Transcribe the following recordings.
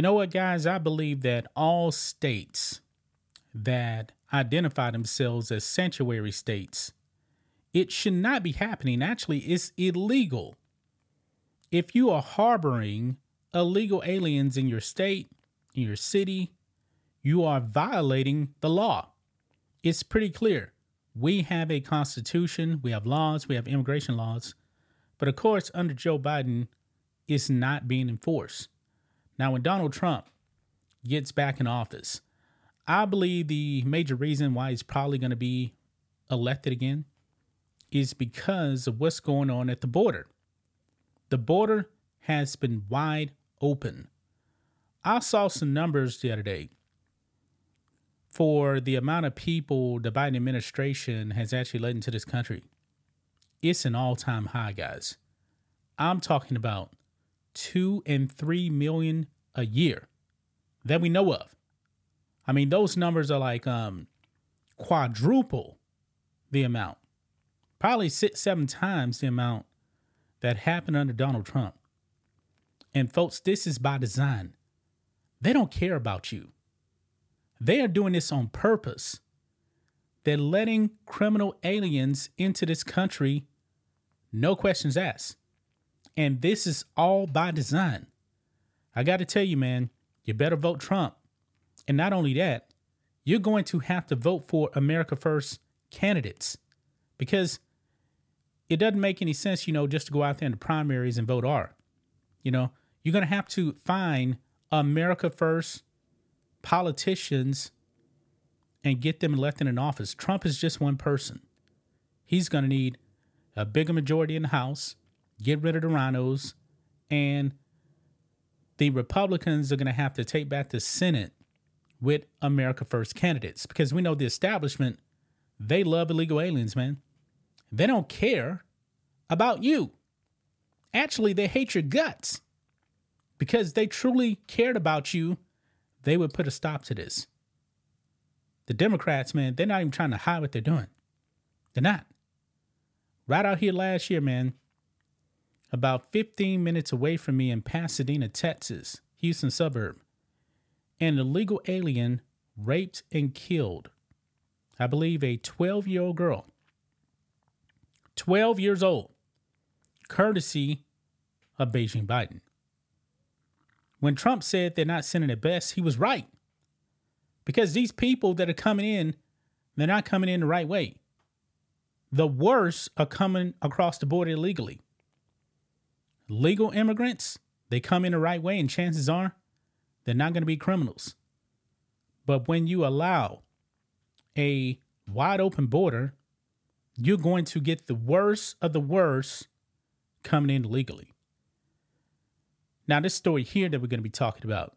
You know what, guys? I believe that all states that identify themselves as sanctuary states, it should not be happening. Actually, it's illegal. If you are harboring illegal aliens in your state, in your city, you are violating the law. It's pretty clear. We have a constitution, we have laws, we have immigration laws. But of course, under Joe Biden, it's not being enforced. Now, when Donald Trump gets back in office, I believe the major reason why he's probably going to be elected again is because of what's going on at the border. The border has been wide open. I saw some numbers the other day for the amount of people the Biden administration has actually let into this country. It's an all time high, guys. I'm talking about two and three million a year that we know of. I mean, those numbers are like um, quadruple the amount, probably six, seven times the amount that happened under Donald Trump. And folks, this is by design. They don't care about you. They are doing this on purpose. They're letting criminal aliens into this country, no questions asked. And this is all by design. I got to tell you, man, you better vote Trump. And not only that, you're going to have to vote for America First candidates because it doesn't make any sense, you know, just to go out there in the primaries and vote R. You know, you're going to have to find America First politicians and get them elected in office. Trump is just one person. He's going to need a bigger majority in the House, get rid of the RINOs, and the Republicans are going to have to take back the Senate with America First candidates because we know the establishment, they love illegal aliens, man. They don't care about you. Actually, they hate your guts because they truly cared about you they would put a stop to this. The Democrats, man, they're not even trying to hide what they're doing. They're not. Right out here last year, man, about 15 minutes away from me in Pasadena, Texas, Houston suburb, an illegal alien raped and killed, I believe, a 12 year old girl. 12 years old, courtesy of Beijing Biden. When Trump said they're not sending it best, he was right. Because these people that are coming in, they're not coming in the right way. The worst are coming across the border illegally. Legal immigrants, they come in the right way, and chances are they're not going to be criminals. But when you allow a wide open border, you're going to get the worst of the worst coming in illegally. Now, this story here that we're going to be talking about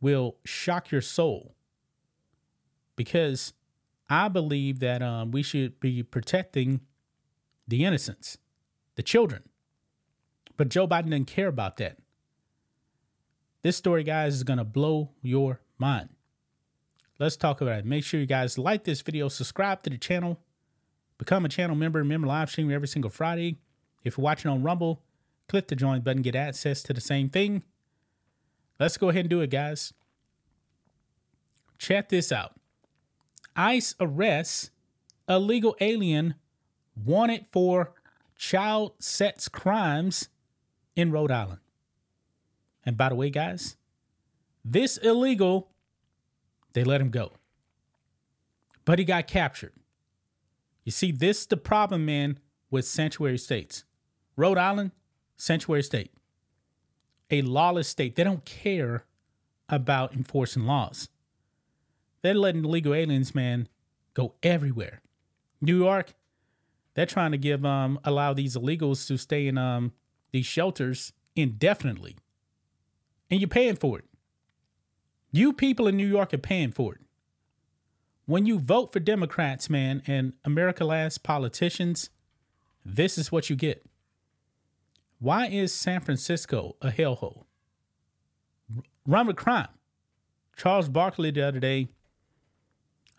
will shock your soul because I believe that um, we should be protecting the innocents, the children. But Joe Biden didn't care about that. This story, guys, is going to blow your mind. Let's talk about it. Make sure you guys like this video, subscribe to the channel, become a channel member, remember live stream every single Friday. If you're watching on Rumble, click the join button, get access to the same thing. Let's go ahead and do it, guys. Check this out ICE arrests illegal alien wanted for child sex crimes in Rhode Island. And by the way, guys, this illegal, they let him go. But he got captured. You see, this the problem, man, with sanctuary states. Rhode Island, sanctuary state, a lawless state. They don't care about enforcing laws. They're letting illegal aliens, man, go everywhere. New York, they're trying to give um allow these illegals to stay in um these shelters indefinitely. And you're paying for it. You people in New York are paying for it. When you vote for Democrats, man, and America Last politicians, this is what you get. Why is San Francisco a hellhole? Run with crime. Charles Barkley the other day,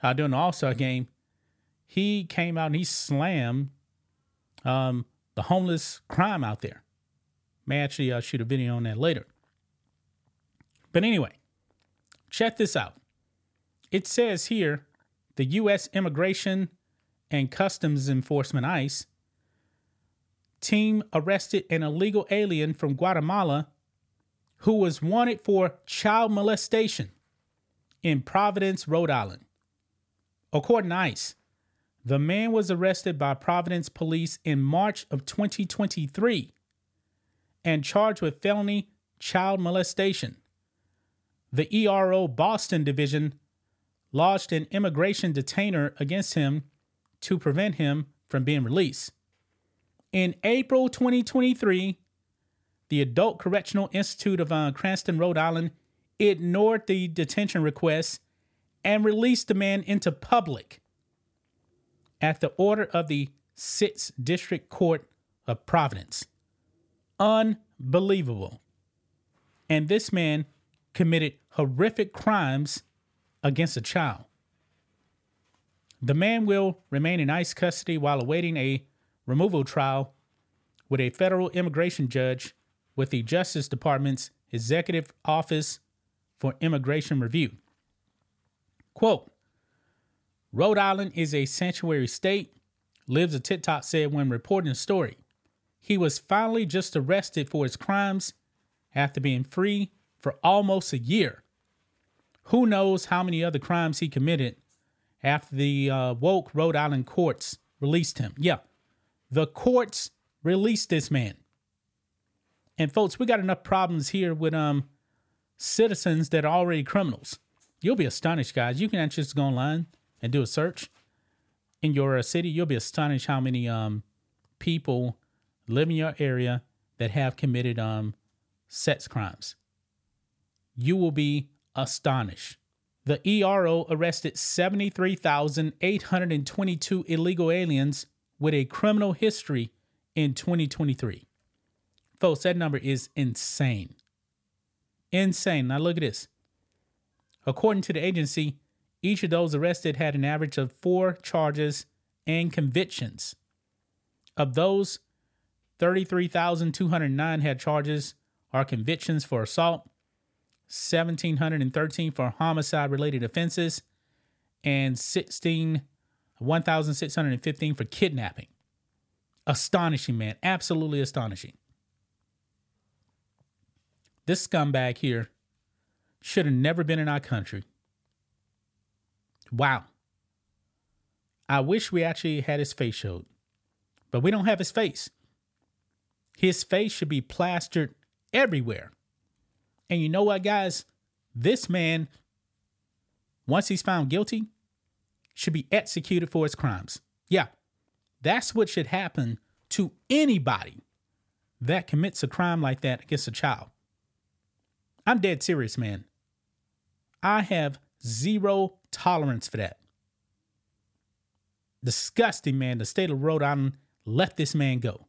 uh, during the All Star game, he came out and he slammed um, the homeless crime out there. May actually uh, shoot a video on that later. But anyway, check this out. It says here the U.S. Immigration and Customs Enforcement, ICE, team arrested an illegal alien from Guatemala who was wanted for child molestation in Providence, Rhode Island. According to ICE, the man was arrested by Providence police in March of 2023 and charged with felony child molestation. The ERO Boston division lodged an immigration detainer against him to prevent him from being released. In April 2023, the Adult Correctional Institute of uh, Cranston, Rhode Island, ignored the detention request and released the man into public at the order of the 6th District Court of Providence. Unbelievable. And this man committed horrific crimes against a child. The man will remain in ICE custody while awaiting a removal trial with a federal immigration judge with the Justice Department's Executive Office for Immigration Review. Quote Rhode Island is a sanctuary state, Libs of TikTok said when reporting the story. He was finally just arrested for his crimes after being free for almost a year. Who knows how many other crimes he committed after the uh, woke Rhode Island courts released him? Yeah, the courts released this man. And folks, we got enough problems here with um citizens that are already criminals. You'll be astonished, guys. You can actually just go online and do a search in your uh, city, you'll be astonished how many um, people live in your area that have committed um, sex crimes. You will be astonished. The ERO arrested 73,822 illegal aliens with a criminal history in 2023. Folks, that number is insane. Insane. Now, look at this. According to the agency, each of those arrested had an average of four charges and convictions. Of those, 33,209 had charges or convictions for assault, 1,713 for homicide related offenses, and 16, 1,615 for kidnapping. Astonishing, man. Absolutely astonishing. This scumbag here should have never been in our country. Wow. I wish we actually had his face showed, but we don't have his face. His face should be plastered everywhere. And you know what, guys? This man, once he's found guilty, should be executed for his crimes. Yeah, that's what should happen to anybody that commits a crime like that against a child. I'm dead serious, man. I have Zero tolerance for that. Disgusting, man. The state of Rhode Island let this man go.